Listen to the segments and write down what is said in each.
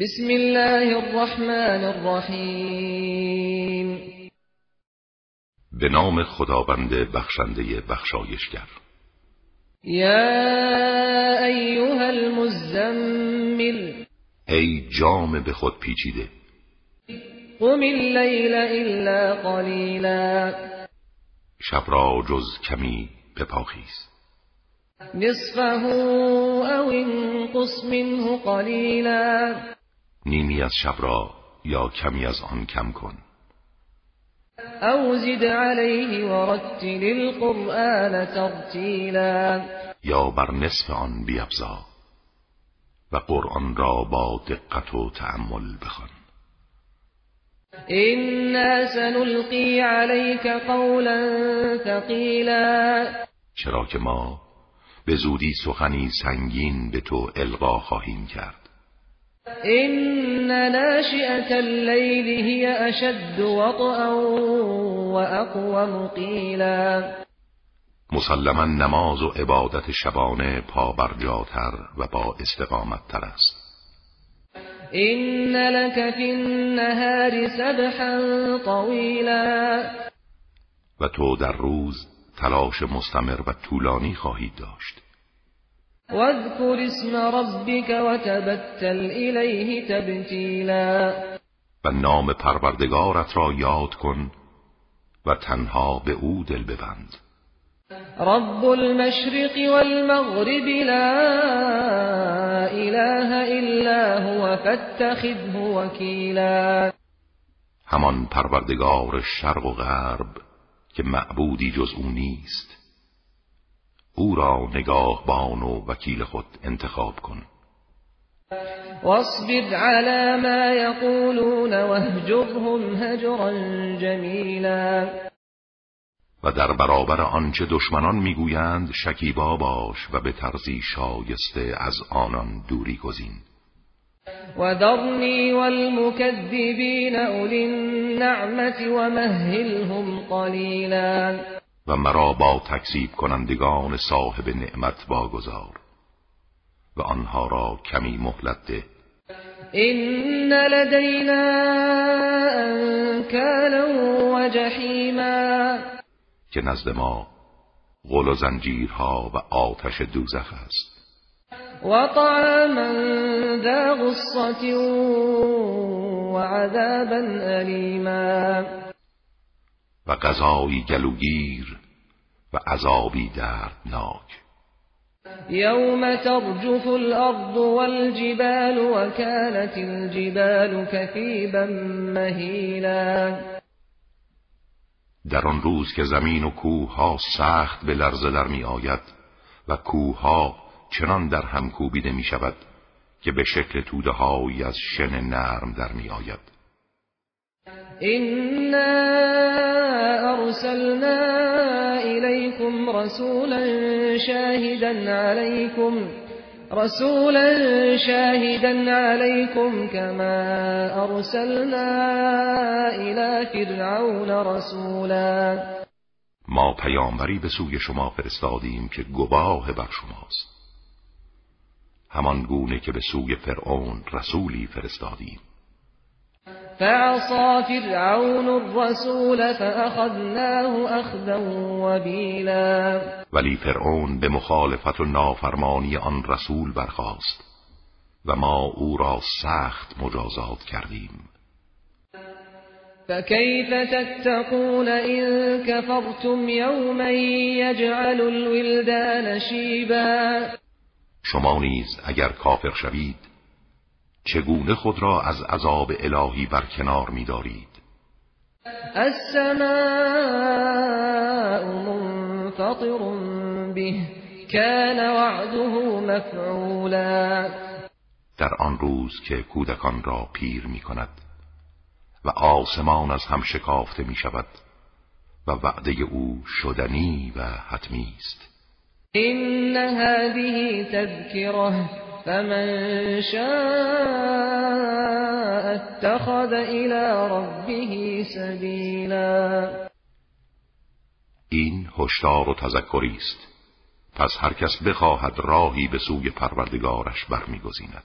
بسم الله الرحمن الرحیم. به نام خداوند بخشنده بخشایشگر. یا ایها المزمل. ای جام به خود پیچیده. قم اللیل الا قلیلا. شب را جز کمی بپاخیز. نصفه او انقص منه قلیلا. نیمی از شب را یا کمی از آن کم کن. او زد علیه ورتل القرآن ترتیلا. یا بر نصف آن بیفزا و قرآن را با دقت و تأمل بخوان. إنا سنلقي عليك قولا ثقيلا چرا که ما به زودی سخنی سنگین به تو القا خواهیم کرد. إن ناشئة الليل هي أشد وطئا وأقوم قيلا مسلما نماز و عبادت شبانه پابرجاتر و با استقامت تر است. إن لك في النهار سبحا طويلا. و تو در روز تلاش مستمر و طولانی خواهید داشت. واذكر اسم ربك وتبتل إليه تبتيلا. و نام پروردگارت را یاد کن و تنها به او دل ببند. رب المشرق والمغرب لا إله إلا هو فاتخذه وكيلا. همان پروردگار شرق و غرب که معبودی جز او نیست. او را نگاهبان و وکیل خود انتخاب کن. واصبر على ما يقولون واهجرهم هجرا جمیلا و در برابر آنچه دشمنان می‌گویند شکیبا باش و به طرزی شایسته از آنان دوری گزین. وذرني والمكذبين أولي النعمة ومهلهم قليلا و مرا با تکذیب کنندگان صاحب نعمت واگذار و آنها را کمی مهلت ده. إن لدينا أنكالا وجحيما. که نزد ما غل و زنجیرها و آتش دوزخ است. وطعاما ذا غصة وعذابا أليما و غذایی گلوگیر و عذابی دردناک. يوم ترجف الأرض والجبال وكانت الجبال كثيبا مهيلا در آن روز که زمین و کوه ها سخت به لرزه در می آید و کوه ها چنان در هم کوبیده می شود که به شکل توده هایی از شن نرم در می آید أرسلنا إليكم رسولا شاهدا عليكم رسولا شاهدا عليكم كما أرسلنا إلى فرعون رسولا. ما پیامبری به سوی شما فرستادیم که گواه بر شماست. همان گونه که به سوی فرعون رسولی فرستادیم. فعصى فرعون الرسول فأخذناه أخذا وبيلا. ولی فرعون به مخالفت و نافرمانی آن رسول برخاست و ما او را سخت مجازات کردیم. فكيف تتقون إن كفرتم يوما يجعل الولدان شيبا؟ شما نیز اگر کافر شوید چگونه خود را از عذاب الهی برکنار می‌دارید؟ السماء منفطر به كان وعده مفعولا. در آن روز که کودکان را پیر می کند و آسمان از هم شکافته می شود و وعده او شدنی و حتمی است. إن هذه تذكرة فمن شاء اتخذ إلى ربه سبيلا. این هشدار و تذکری است. پس هر کس بخواهد راهی به سوی پروردگارش برمیگزیند.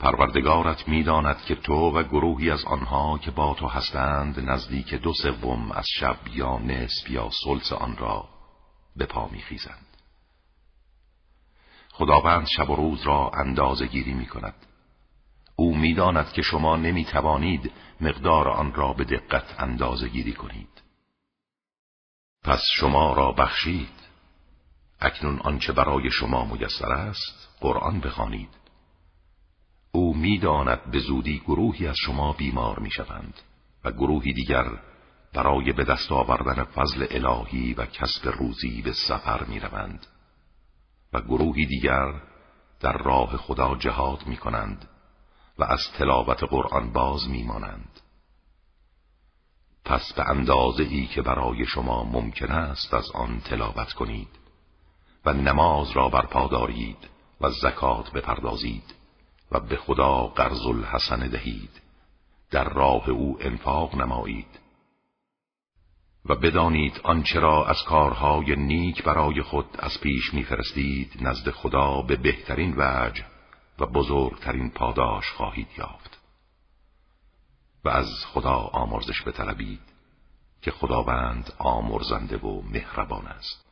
پروردگارت می‌داند که تو و گروهی از آنها که با تو هستند نزدیک دو سوم از شب یا نصف یا سلس آن را به پا میخیزند. خداوند شب و روز را اندازه گیری می کند او می‌داند که شما نمی توانید مقدار آن را به دقت اندازه گیری کنید. پس شما را بخشید. اکنون آنچه برای شما میسر است قرآن بخوانید. او می‌داند به زودی گروهی از شما بیمار می‌شوند و گروهی دیگر برای به دست آوردن فضل الهی و کسب روزی به سفر می‌روند و گروهی دیگر در راه خدا جهاد می کنند و از تلاوت قرآن باز میمانند. پس به اندازه ای که برای شما ممکن است از آن تلاوت کنید و نماز را برپا دارید و زکات بپردازید و به خدا قرض الحسن دهید. در راه او انفاق نمایید. و بدانید آنچه را از کارهای نیک برای خود از پیش میفرستید نزد خدا به بهترین وجه و بزرگترین پاداش خواهید یافت. و از خدا آمرزش بطلبید که خداوند آمرزنده و مهربان است.